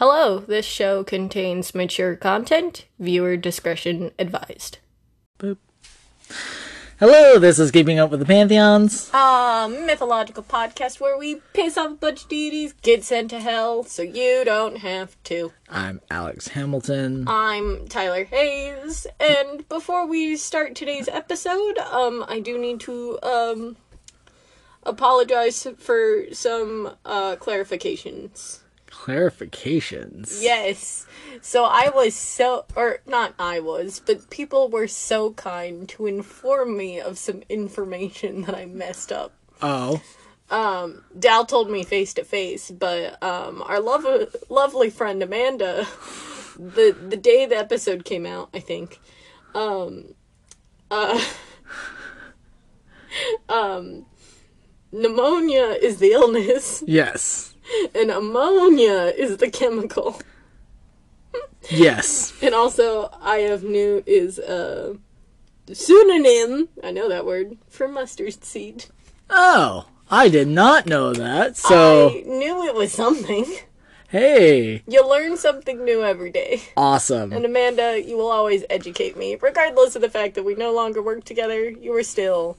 Hello, this show contains mature content. Viewer discretion advised. Boop. Hello, this is Keeping Up with the Pantheons. A mythological podcast where we piss off a bunch of deities, get sent to hell, so you don't have to. I'm Alex Hamilton. I'm Tyler Hayes, and before we start today's episode, um, I do need to um apologize for some uh clarifications. Clarifications. Yes. So I was so, or not I was, but people were so kind to inform me of some information that I messed up. Oh. Um, Dal told me face to face, but um, our lov- lovely friend Amanda, the the day the episode came out, I think, um, uh, um, pneumonia is the illness, Yes. And ammonia is the chemical. Yes. And also, I have new is a pseudonym, I know that word, for mustard seed. Oh, I did not know that. So, I knew it was something. hey, You learn something new every day. awesome. And Amanda, you will always educate me. Regardless of the fact that we no longer work together, you are still.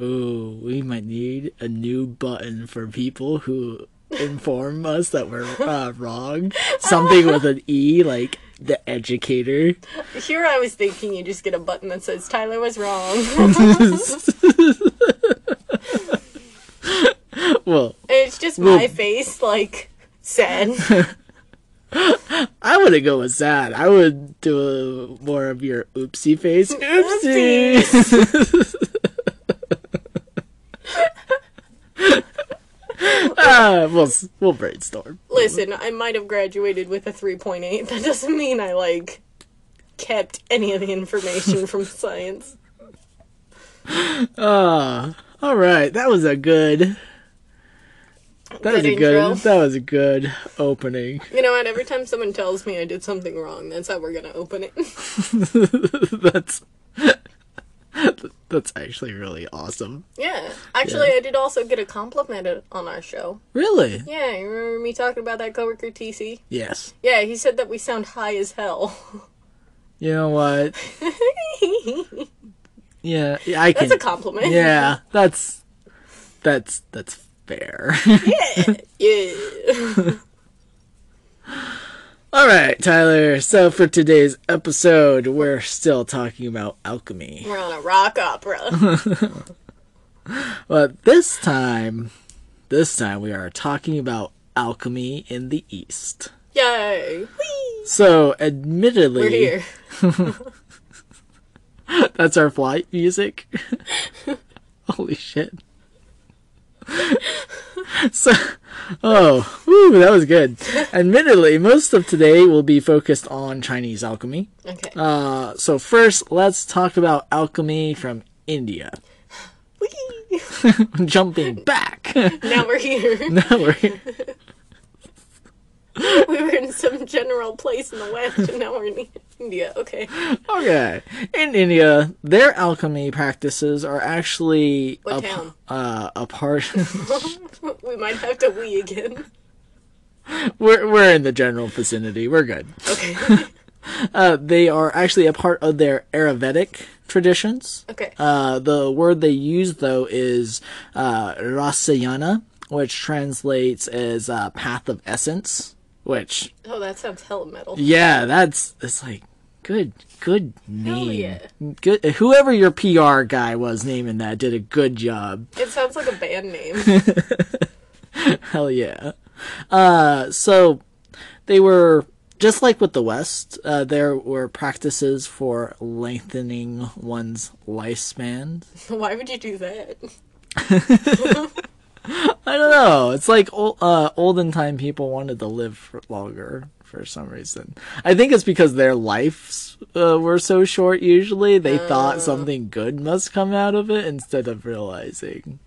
Ooh, we might need a new button for people who inform us that we're uh, wrong. Something with an E, like the educator. Here I was thinking you just get a button that says Tyler was wrong. Well, it's just my face, like, sad. I wouldn't go with that. I would do a, more of your oopsie face. Oopsie. We'll we'll brainstorm. Listen, I might have graduated with a 3.8. That doesn't mean I, like, kept any of the information from science. Ah, all right. That was a good. That was a good. intro. That was a good opening. You know what? Every time someone tells me I did something wrong, that's how we're gonna open it. that's that's actually really awesome. yeah. Actually, I did also get a compliment on our show. Really? Yeah, you remember me talking about that coworker TC? Yes. Yeah, he said that we sound high as hell. You know what? Yeah, yeah, I can. That's a compliment. Yeah, that's that's that's fair. yeah. Yeah. All right, Tyler. So for today's episode, we're still talking about alchemy, We're on a rock opera. but this time, this time we are talking about alchemy in the East. Yay. Whee! So, admittedly, We're here. that's our flight music. Holy shit. so, oh, whew, that was good. Admittedly, most of today will be focused on Chinese alchemy. Okay. Uh, so first, let's talk about alchemy from India. Jumping back. now we're here. now we're we were in some general place in the West, and now we're in India. Okay. okay. In India, their alchemy practices are actually What a, town? uh, a part. we might have to we again. we're we're in the general vicinity. We're good. Okay. Uh, they are actually a part of their Ayurvedic traditions. Okay. Uh, the word they use though is uh, rasayana, which translates as uh, path of essence. Which, Oh, that sounds hella metal. yeah, that's it's like good, good name. yeah. Good. Whoever your PR guy was naming that did a good job. It sounds like a band name. Hell yeah. Uh, so they were just like with the West. Uh, there were practices for lengthening one's lifespan. Why would you do that? I don't know. It's like uh, olden time people wanted to live for longer for some reason. I think it's because their lives uh, were so short. Usually, they thought something good must come out of it instead of realizing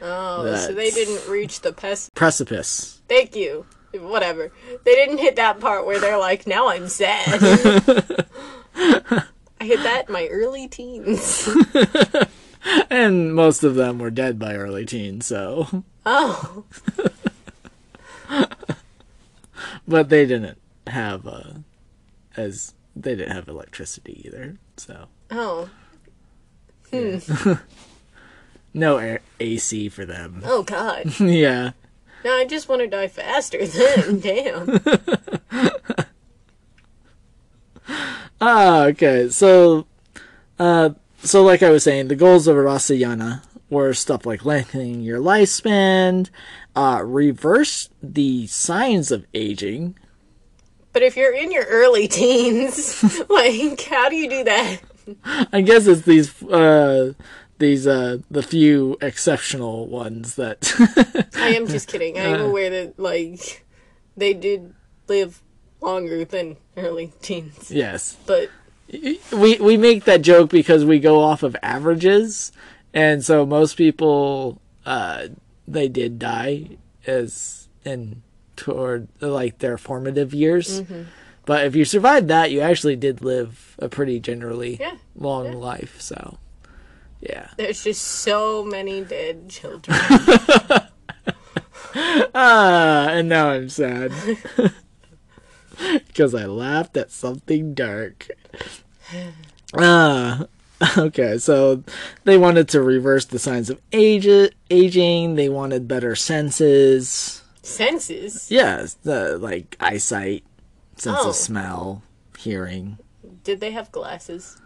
Oh, so they didn't reach the pest. precipice. Thank you. Whatever. They didn't hit that part where they're like, now I'm sad. I hit that in my early teens. And most of them were dead by early teens, so Oh. but they didn't have uh, as they didn't have electricity either. So Oh. Hmm. no air, AC for them. Oh God. yeah. No, I just want to die faster then. Damn. Ah, okay. So, uh, so like I was saying, the goals of Rasayana were stuff like lengthening your lifespan, uh, reverse the signs of aging. But if you're in your early teens, like, how do you do that? I guess it's these, uh, these, uh, the few exceptional ones that, I am just kidding. I am aware that, like, they did live longer than early teens. yes. But we we make that joke because we go off of averages, and so most people uh, they did die as in toward like their formative years. But if you survived that, you actually did live a pretty generally Yeah, long yeah. life. So, yeah. there's just so many dead children. Ah, and now I'm sad because I laughed at something dark. Ah, okay. So they wanted to reverse the signs of age aging. They wanted better senses. Senses? Yes, the like eyesight, sense Oh. of smell, hearing. Did they have glasses?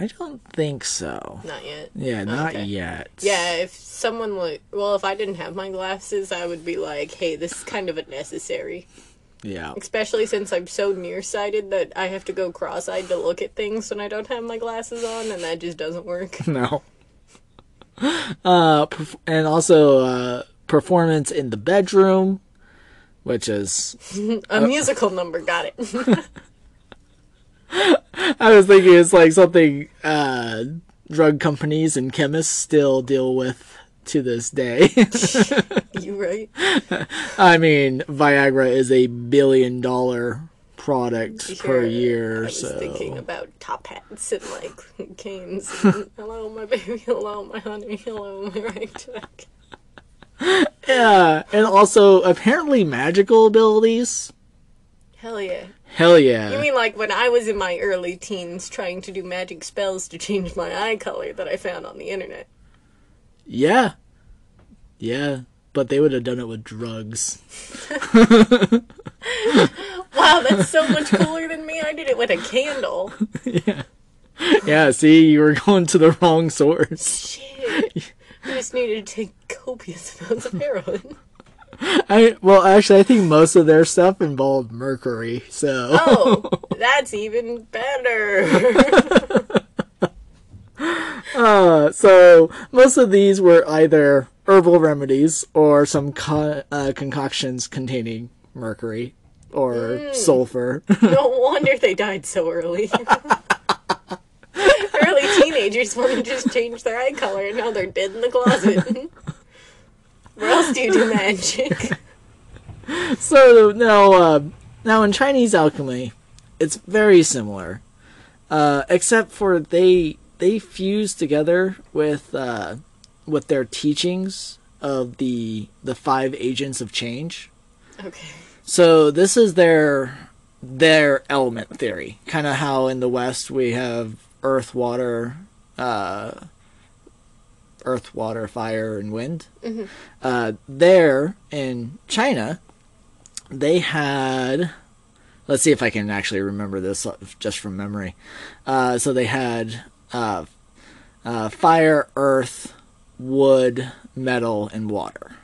I don't think so. Not yet. Yeah, not Okay. yet. Yeah, if someone like, well, if I didn't have my glasses, I would be like, hey, this is kind of unnecessary. Yeah. Especially since I'm so nearsighted that I have to go cross eyed to look at things when I don't have my glasses on, and that just doesn't work. No. Uh, perf- and also uh, performance in the bedroom, which is A musical number, got it. I was thinking it's like something uh, drug companies and chemists still deal with to this day. you right? I mean, Viagra is a billion dollar product per Sure. year, I was so thinking about top hats and like canes. and, hello, my baby. Hello, my honey. Hello, my right back. yeah, and also apparently magical abilities. Hell yeah. Hell yeah! You mean like when I was in my early teens trying to do magic spells to change my eye color that I found on the internet? Yeah, yeah, but they would have done it with drugs. Wow, that's so much cooler than me. I did it with a candle. Yeah, Yeah, see, you were going to the wrong source. Shit. I just needed to take copious amounts of heroin. I well, actually, I think most of their stuff involved mercury. So Oh, that's even better. Uh, so most of these were either herbal remedies or some co- uh, concoctions containing mercury or sulfur. No wonder they died so early. early teenagers want to just change their eye color and now they're dead in the closet. Where else do you do magic? so now, uh, now in Chinese alchemy, it's very similar, uh, except for they they fuse together with uh, with their teachings of the the five agents of change. Okay. So this is their their element theory, kind of how in the West we have earth, water, uh, earth, water, fire, and wind. Uh, there in China, they had. Let's see if I can actually remember this just from memory. Uh, so they had uh, uh, fire, earth, wood, metal, and water.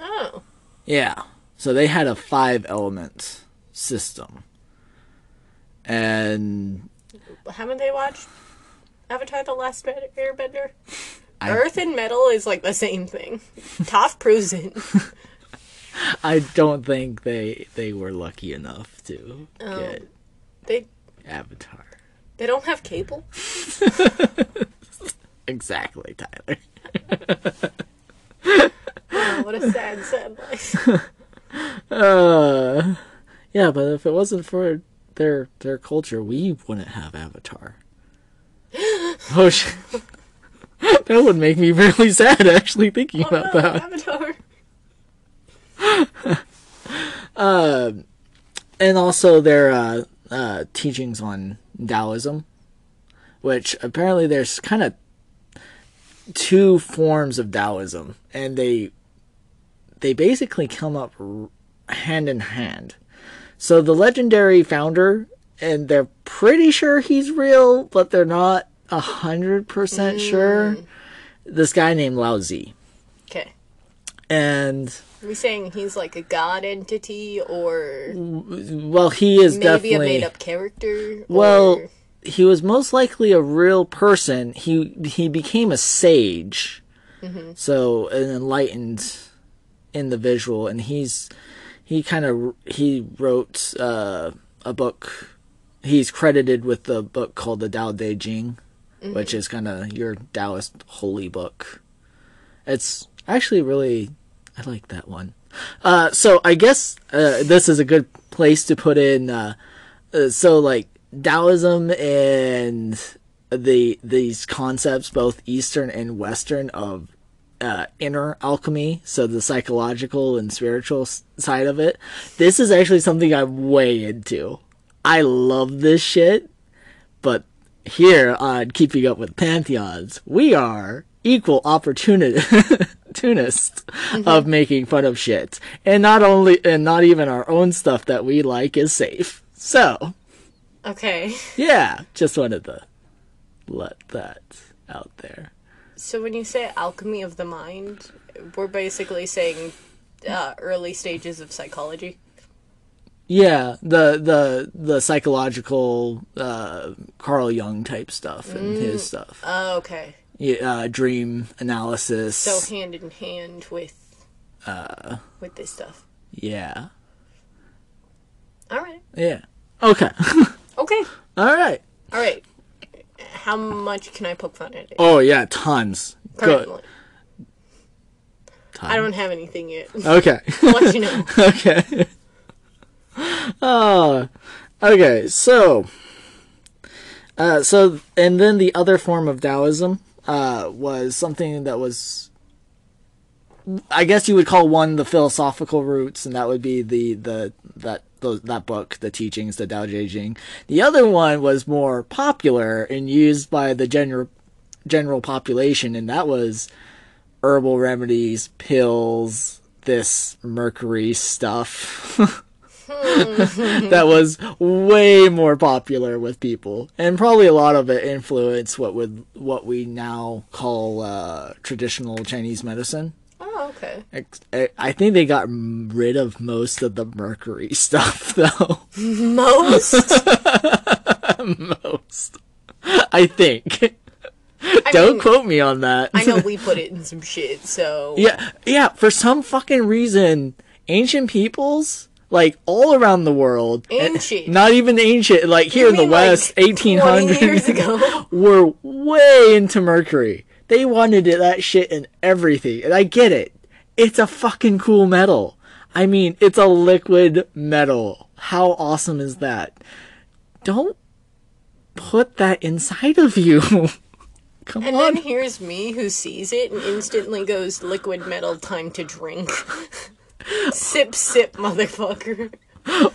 Oh. Yeah. So they had a five element system. And Haven't they watched Avatar The Last Airbender? I- Earth and metal is like the same thing. Toph proves it. I don't think they they were lucky enough to Oh. get They Avatar. They don't have cable. Exactly, Tyler. What a sad, sad life. Uh yeah, but if it wasn't for their their culture, we wouldn't have Avatar. oh sh- That would make me really sad actually thinking Oh about no, that. Avatar. Uh, and also their uh, uh, teachings on Taoism, which apparently there's kind of two forms of Taoism, and they they basically come up hand in hand. So the legendary founder, and they're pretty sure he's real, but they're not a hundred percent sure. Mm. This guy named Lao Tzu, Okay. and Are we saying he's like a god entity or well, he is maybe definitely a made up character? Well, or- he was most likely a real person. He he became a sage, so an enlightened individual, and he's he kind of he wrote uh, a book. He's credited with the book called the Tao Te Ching, which is kind of your Taoist holy book. It's actually really I like that one. Uh, so I guess uh, this is a good place to put in. Uh, uh, so like Taoism and the these concepts, both Eastern and Western, of uh, inner alchemy, so the psychological and spiritual side of it. This is actually something I'm way into. I love this shit, but here on Keeping Up with Pantheons, we are equal opportunity opportunists of making fun of shit, and not only and not even our own stuff that we like is safe. So okay. yeah, just wanted to let that out there. So when you say alchemy of the mind, we're basically saying uh, early stages of psychology. Yeah, the the the psychological uh, Carl Jung type stuff and his stuff. Oh, okay. Yeah, uh, dream analysis. So hand in hand with uh with this stuff. yeah, All right. yeah. Okay, Okay. all right. All right. How much can I poke fun at it? Oh yeah, tons. Good. Currently. I don't have anything yet. Okay. I'll let you know. okay. Oh, okay. So, uh, so, and then the other form of Taoism uh, was something that was, I guess you would call one the philosophical roots, and that would be the the that that book, the teachings, the Tao Te Ching. The other one was more popular and used by the general general population, and that was herbal remedies, pills, this mercury stuff. that was way more popular with people, and probably a lot of it influenced what would what we now call uh, traditional Chinese medicine. Oh, okay. I I think they got rid of most of the mercury stuff, though. Most. most, I think. I Don't mean, quote me on that. I know we put it in some shit, so Yeah, yeah. For some fucking reason, ancient peoples, like all around the world, Ancient? not even ancient, like here You in the like, West, 20 1800s, years ago. were way into mercury. They wanted it, that shit in everything, and I get it. It's a fucking cool metal. I mean, it's a liquid metal. How awesome is that? Don't put that inside of you. Come on. And on. then here's me who sees it and instantly goes liquid metal time to drink. sip sip motherfucker.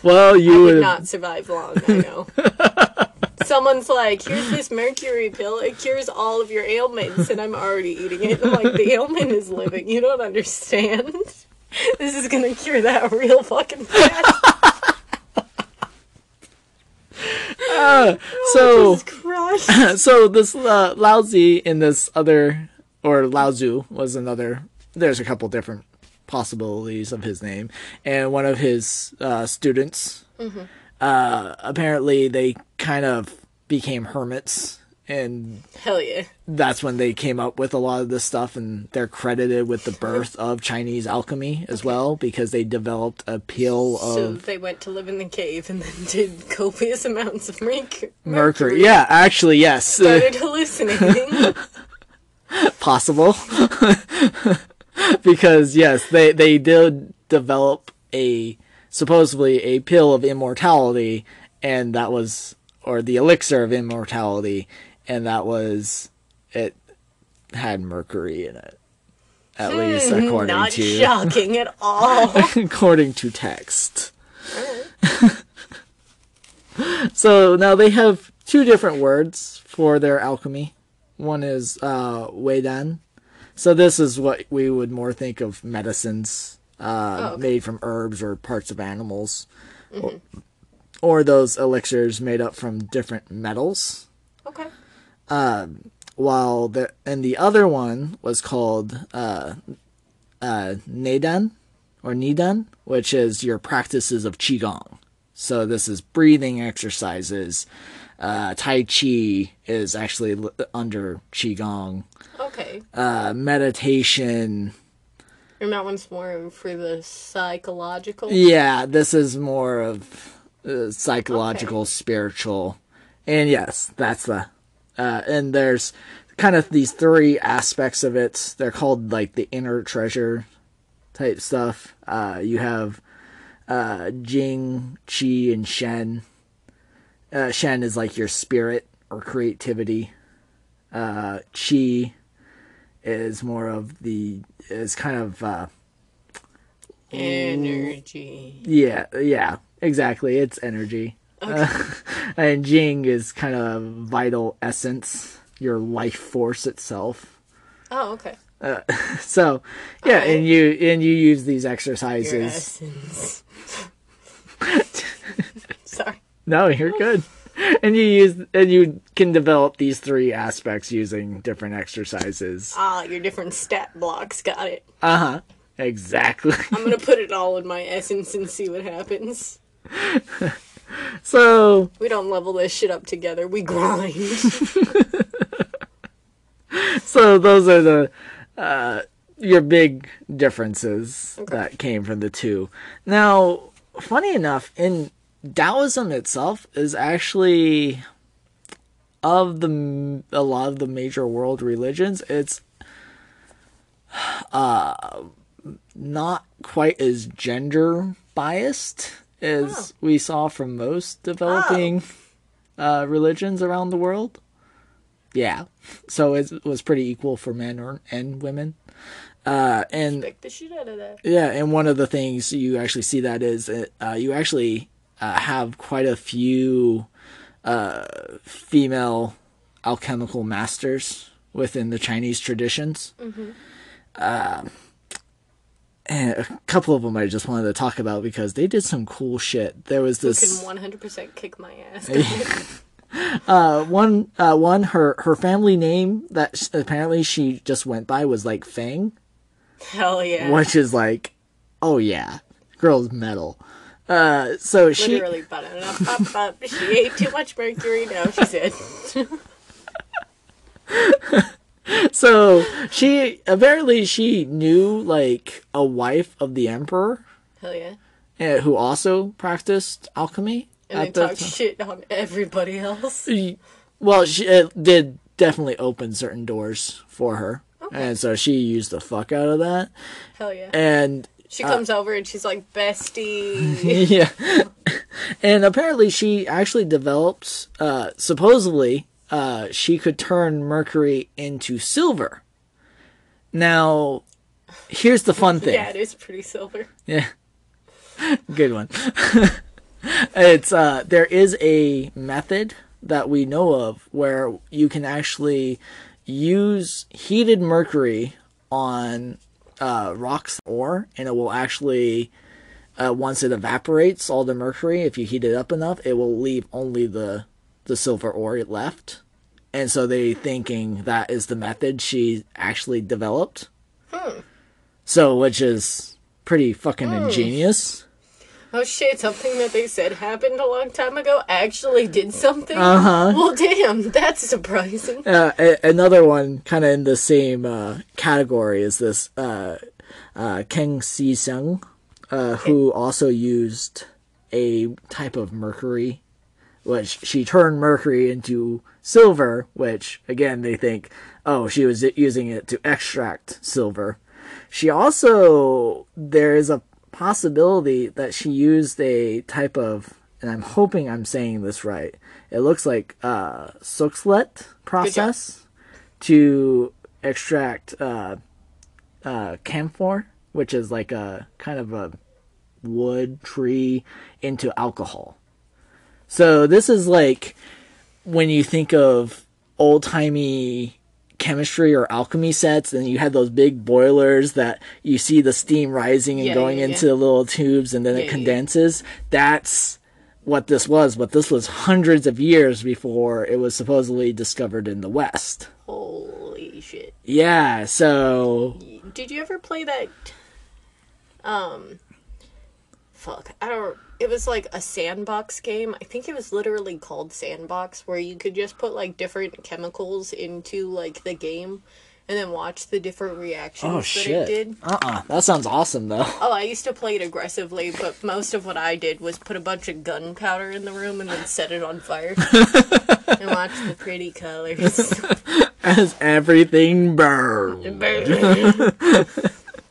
well, you Would would not survive long, I know. Someone's like, here's this mercury pill, it cures all of your ailments, and I'm already eating it. I'm like, the ailment is living. You don't understand. This is gonna cure that real fucking fast. so Jesus Christ. so this uh, Lao Tzu in this other or Lao Tzu was another. There's a couple different possibilities of his name, and one of his uh, students. Uh, apparently, they kind of became hermits, and Hell yeah. that's when they came up with a lot of this stuff, and they're credited with the birth of Chinese alchemy as well because they developed a pill of So they went to live in the cave and then did copious amounts of merc- mercury. Yeah, actually, yes. Started hallucinating. possible because yes, they they did develop a supposedly a pill of immortality, and that was or the elixir of immortality, and that was it had mercury in it. At hmm, least according not to shocking at all. according to text. so now they have two different words for their alchemy. One is uh, Weidan, so this is what we would more think of medicines uh, Oh, okay. made from herbs or parts of animals, or, or those elixirs made up from different metals. Okay. While the and the other one was called uh, uh, Nedan or Nidan, which is your practices of qigong. So this is breathing exercises. Uh, tai Chi is actually l- under qigong. Okay. Uh, meditation. And that one's more for the psychological. Yeah, this is more of uh, psychological, spiritual, and yes, that's the. Uh, and there's kind of these three aspects of it. They're called like the inner treasure type stuff. Uh, you have uh, Jing, Qi, and Shen. Uh, Shen is like your spirit or creativity. Uh, Qi is more of the is kind of uh, Energy. yeah, yeah, exactly. It's energy. Uh, and Jing is kind of vital essence, your life force itself. Oh, okay. So, yeah, and you and you use these Your exercises. No, you're good. And you use and you can develop these three aspects using different exercises. Ah, your different stat blocks. Got it. Uh huh. Exactly. I'm gonna put it all in my essence and see what happens. So We don't level this shit up together. We grind. so those are the uh, your big differences Okay. that came from the two. Now, funny enough, in Taoism itself is actually of the a lot of the major world religions, it's uh not quite as gender biased as we saw from most developing uh, religions around the world. Yeah, so it was pretty equal for men or, and women. Uh, and the shit out of that. yeah, and one of the things you actually see that is uh, you actually uh, have quite a few uh, female alchemical masters within the Chinese traditions. Uh, and a couple of them I just wanted to talk about because they did some cool shit. There was this can 100% kick my ass? uh, one uh, one her her family name that sh- apparently she just went by was like Fang. Hell yeah. which is like, oh yeah, girl's metal. Uh, so she, Literally, but up, up. She ate too much mercury. Now she said. so she apparently she knew like a wife of the emperor, Hell yeah. uh, who also practiced alchemy. And they the shit on everybody else. well, she it did definitely open certain doors for her, and so she used the fuck out of that. Hell yeah. And She comes over and she's like, bestie. yeah. and apparently she actually develops, uh supposedly uh she could turn mercury into silver. Now here's the fun thing. yeah, it is pretty silver. Yeah. Good one. it's uh there is a method that we know of where you can actually use heated mercury on uh rocks ore and it will actually uh, once it evaporates all the mercury if you heat it up enough it will leave only the the silver ore left. And so they thinking that is the method she actually developed. So which is pretty fucking ingenious Oh shit, something that they said happened a long time ago actually did something? Uh-huh. Well, damn, that's surprising. uh, a- another one kind of in the same uh, category is this uh, uh, Keng Si Sung, uh, who also used a type of mercury, which she turned mercury into silver, which again they think, oh, she was using it to extract silver. She also there is a possibility that she used a type of, and I'm hoping I'm saying this right. It looks like uh, Soxhlet process to extract uh, uh, camphor, which is like a kind of a wood tree into alcohol. So this is like when you think of old timey chemistry or alchemy sets, and you had those big boilers that you see the steam rising and Yeah, going yeah, into the little tubes, and then Yeah, it yeah. condenses. That's what this was, but this was hundreds of years before it was supposedly discovered in the West. Holy shit. Yeah, so Did you ever play that? Um. Fuck. I don't. It was like a sandbox game. I think it was literally called Sandbox, where you could just put like different chemicals into like the game and then watch the different reactions oh that shit, it did. uh uh that sounds awesome though. Oh, I used to play it aggressively, but most of what I did was put a bunch of gunpowder in the room and then set it on fire. and watch the pretty colors. As everything burns.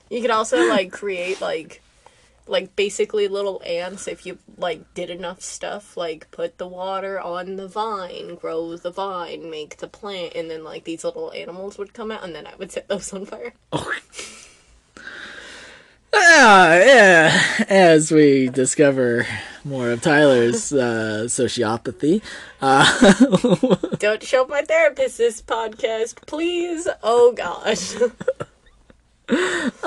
you could also like create like like basically little ants if you like did enough stuff like put the water on the vine grow the vine make the plant and then like these little animals would come out and then i would set those on fire. Ah, yeah. As we discover more of Tyler's uh, sociopathy, don't show my therapist this podcast please. Oh gosh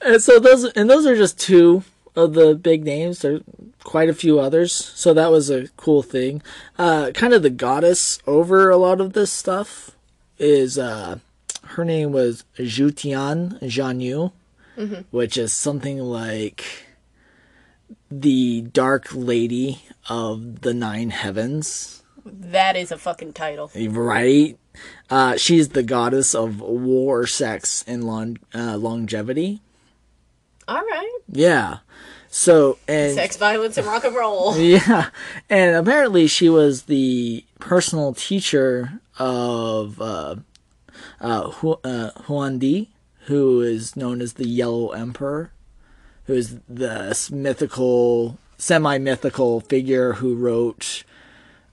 and so those and those are just two of the big names. There are quite a few others, so that was a cool thing. Uh, kind of the goddess over a lot of this stuff is uh, her name was Jutian Jianyu, which is something like the Dark Lady of the Nine Heavens. That is a fucking title Right. Uh, she's the goddess of war, sex, and long, uh, longevity. all right Yeah. So and sex violence and rock and roll yeah, and apparently she was the personal teacher of uh, uh, Hu- uh, Huang Di, who is known as the Yellow Emperor, who is this mythical, semi-mythical figure who wrote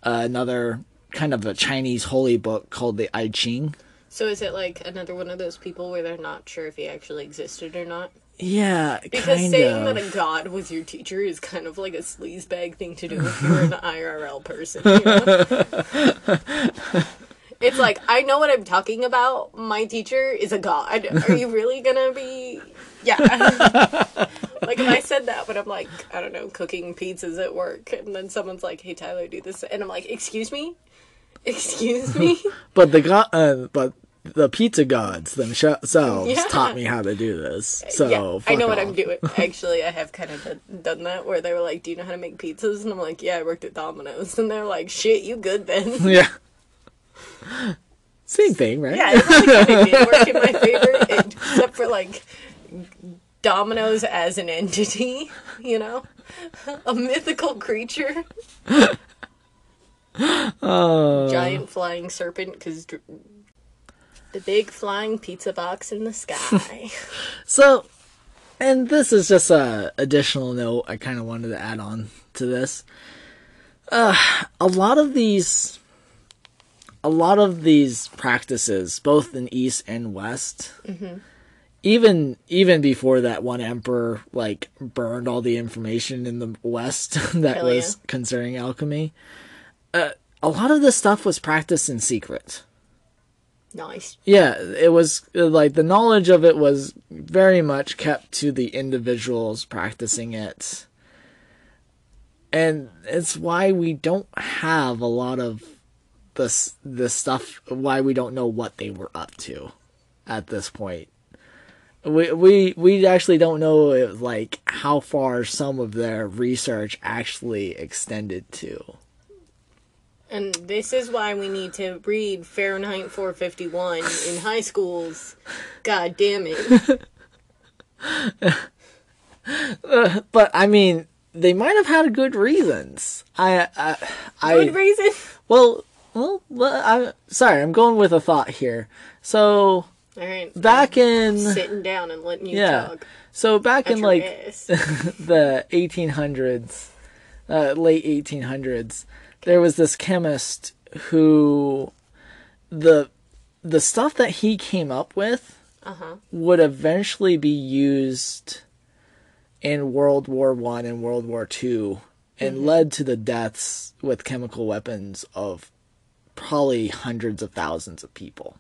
uh, another kind of a Chinese holy book called the I Ching. so is it like another one of those people where they're not sure if he actually existed or not Yeah, Because saying of. that a god was your teacher is kind of like a sleazebag thing to do if you're an IRL person. You know? it's like I know what I'm talking about. My teacher is a god. Are you really gonna be? Yeah. like if I said that, but I'm like I don't know, cooking pizzas at work, and then someone's like, "Hey Tyler, do this," and I'm like, "Excuse me." Excuse me. But the god, uh, but the pizza gods themselves Yeah. taught me how to do this. So yeah, I know what. I'm doing. Actually, I have kind of done- that where they were like, "Do you know how to make pizzas?" And I'm like, "Yeah, I worked at Domino's." And they're like, "Shit, you good then?" Yeah. Same thing, right? yeah, it really kind of did work in my favor, except for like Domino's as an entity, you know, a mythical creature, Oh. giant flying serpent, because the big flying pizza box in the sky. So, and this is just a additional note I kind of wanted to add on to this. Uh, a lot of these, a lot of these practices, both in East and West, even even before that one emperor like burned all the information in the West that Hell was concerning alchemy, uh, a lot of this stuff was practiced in secret. nice. Yeah, it was like the knowledge of it was very much kept to the individuals practicing it. And it's why we don't have a lot of this this stuff why we don't know what they were up to at this point. We we we actually don't know uh, like how far some of their research actually extended to. And this is why we need to read Fahrenheit 451 in high schools. God damn it. But I mean, they might have had good reasons. I I, I Good reason. Well, well, I'm sorry. I'm going with a thought here. So right. back in sitting down and letting you yeah, talk. so back in like the 1800s, uh, late 1800s, there was this chemist who the the stuff that he came up with Uh-huh. would eventually be used in World War One and World War Two and led to the deaths with chemical weapons of probably hundreds of thousands of people.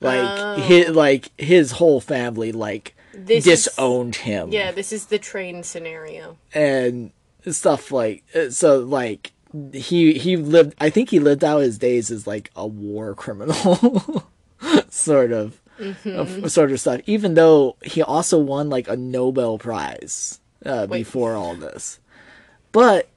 Like Oh. his, like his whole family like This is- disowned him. Yeah, this is the train scenario. and stuff like uh, so like he he lived I think he lived out his days as like a war criminal. Sort of. Of- sort of stuff. Even though he also won like a Nobel prize uh, before all this. But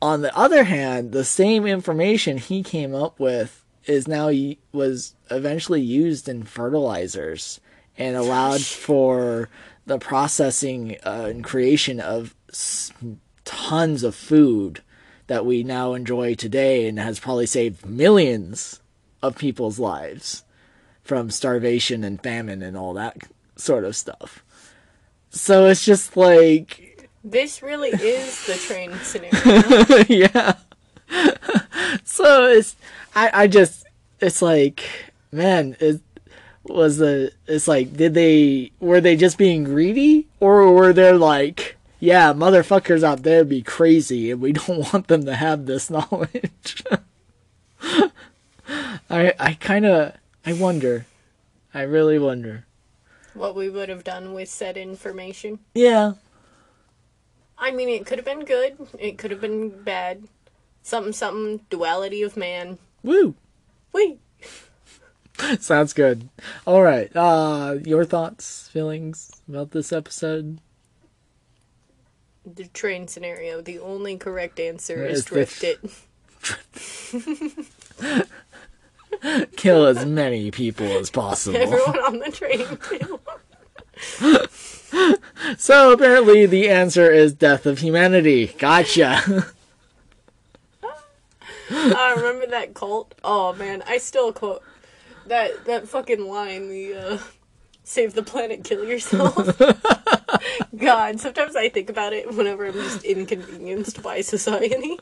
on the other hand the same information he came up with is now was eventually used in fertilizers and allowed for the processing uh, and creation of tons of food that we now enjoy today and has probably saved millions of people's lives from starvation and famine and all that sort of stuff. So it's just like, This really is the train scenario. yeah. so it's, I, I just, it's like, man, it was the, it's like, did they, were they just being greedy? Or were they like, yeah, motherfuckers out there be crazy and we don't want them to have this knowledge? I, I kind of, I wonder. I really wonder. what we would have done with said information. Yeah. I mean, it could have been good. It could have been bad. Something, something. Duality of man. Woo. Wait. Sounds good. All right. Uh, your thoughts, feelings about this episode? The train scenario. The only correct answer Is is drift it. Kill as many people as possible. Everyone on the train. So apparently the answer is death of humanity. Gotcha. I remember that cult. Oh man, I still quote that that fucking line. The uh, save the planet, kill yourself. God, sometimes I think about it whenever I'm just inconvenienced by society.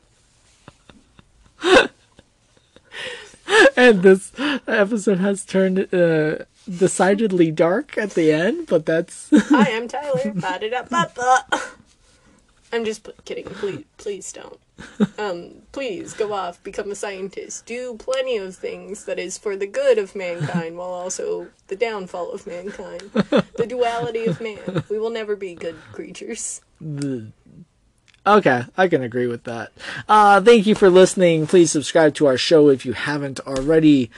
and this episode has turned uh, decidedly dark at the end, but that's Hi, I am Tyler. I'm just p- kidding. Please, please don't. Um, please go off, become a scientist, do plenty of things that is for the good of mankind, while also the downfall of mankind, the duality of man. We will never be good creatures. Okay, I can agree with that. Uh, thank you for listening. Please subscribe to our show if you haven't already.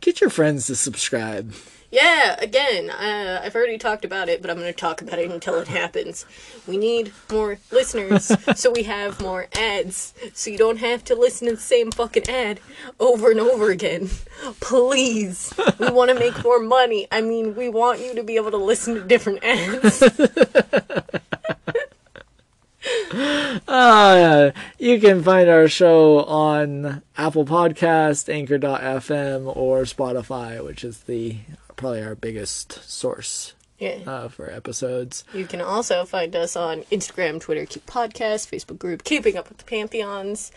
Get your friends to subscribe. Yeah, again, uh, I've already talked about it, but I'm going to talk about it until it happens. We need more listeners, so we have more ads, so you don't have to listen to the same fucking ad over and over again. Please, we want to make more money. I mean, we want you to be able to listen to different ads. Uh, you can find our show on Apple Podcast, Anchor.fm, or Spotify, which is the probably our biggest source Yeah. uh, for episodes. You can also find us on Instagram, Twitter, Keep Podcast, Facebook group, Keeping Up with the Pantheons.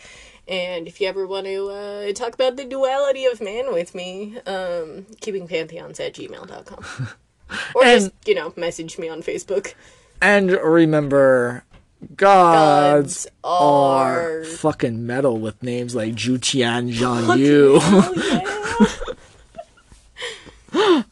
And if you ever want to uh, talk about the duality of man with me, um, keepingpantheons at gmail.com. Or And- just, you know, message me on Facebook. And remember, gods, Gods are are- fucking metal with names like Ju Qian Zhang Yu.